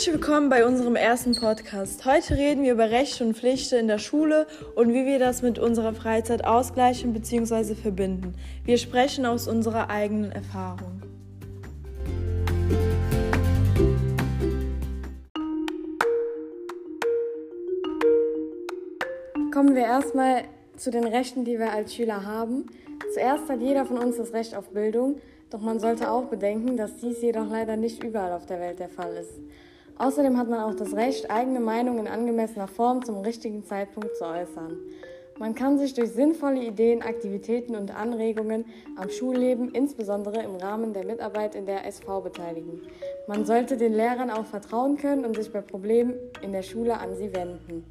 Herzlich willkommen bei unserem ersten Podcast. Heute reden wir über Rechte und Pflichten in der Schule und wie wir das mit unserer Freizeit ausgleichen bzw. verbinden. Wir sprechen aus unserer eigenen Erfahrung. Kommen wir erstmal zu den Rechten, die wir als Schüler haben. Zuerst hat jeder von uns das Recht auf Bildung, doch man sollte auch bedenken, dass dies jedoch leider nicht überall auf der Welt der Fall ist. Außerdem hat man auch das Recht, eigene Meinungen in angemessener Form zum richtigen Zeitpunkt zu äußern. Man kann sich durch sinnvolle Ideen, Aktivitäten und Anregungen am Schulleben, insbesondere im Rahmen der Mitarbeit in der SV, beteiligen. Man sollte den Lehrern auch vertrauen können und sich bei Problemen in der Schule an sie wenden.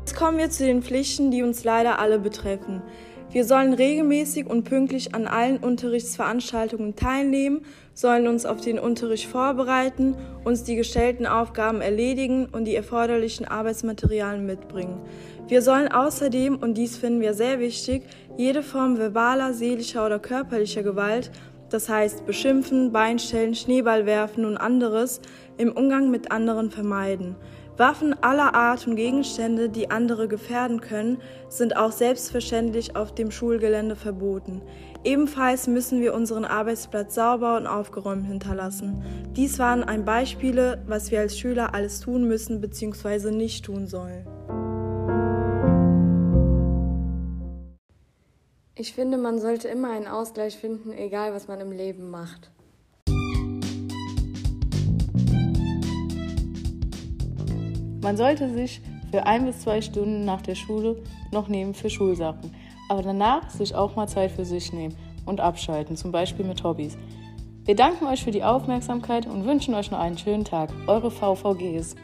Jetzt kommen wir zu den Pflichten, die uns leider alle betreffen. Wir sollen regelmäßig und pünktlich an allen Unterrichtsveranstaltungen teilnehmen, sollen uns auf den Unterricht vorbereiten, uns die gestellten Aufgaben erledigen und die erforderlichen Arbeitsmaterialien mitbringen. Wir sollen außerdem, und dies finden wir sehr wichtig, jede Form verbaler, seelischer oder körperlicher Gewalt, das heißt beschimpfen, Beinstellen, Schneeball werfen und anderes, im Umgang mit anderen vermeiden. Waffen aller Art und Gegenstände, die andere gefährden können, sind auch selbstverständlich auf dem Schulgelände verboten. Ebenfalls müssen wir unseren Arbeitsplatz sauber und aufgeräumt hinterlassen. Dies waren ein Beispiele, was wir als Schüler alles tun müssen bzw. nicht tun sollen. Ich finde, man sollte immer einen Ausgleich finden, egal was man im Leben macht. Man sollte sich für ein bis zwei Stunden nach der Schule noch nehmen für Schulsachen, aber danach sich auch mal Zeit für sich nehmen und abschalten, zum Beispiel mit Hobbys. Wir danken euch für die Aufmerksamkeit und wünschen euch noch einen schönen Tag. Eure VVGs.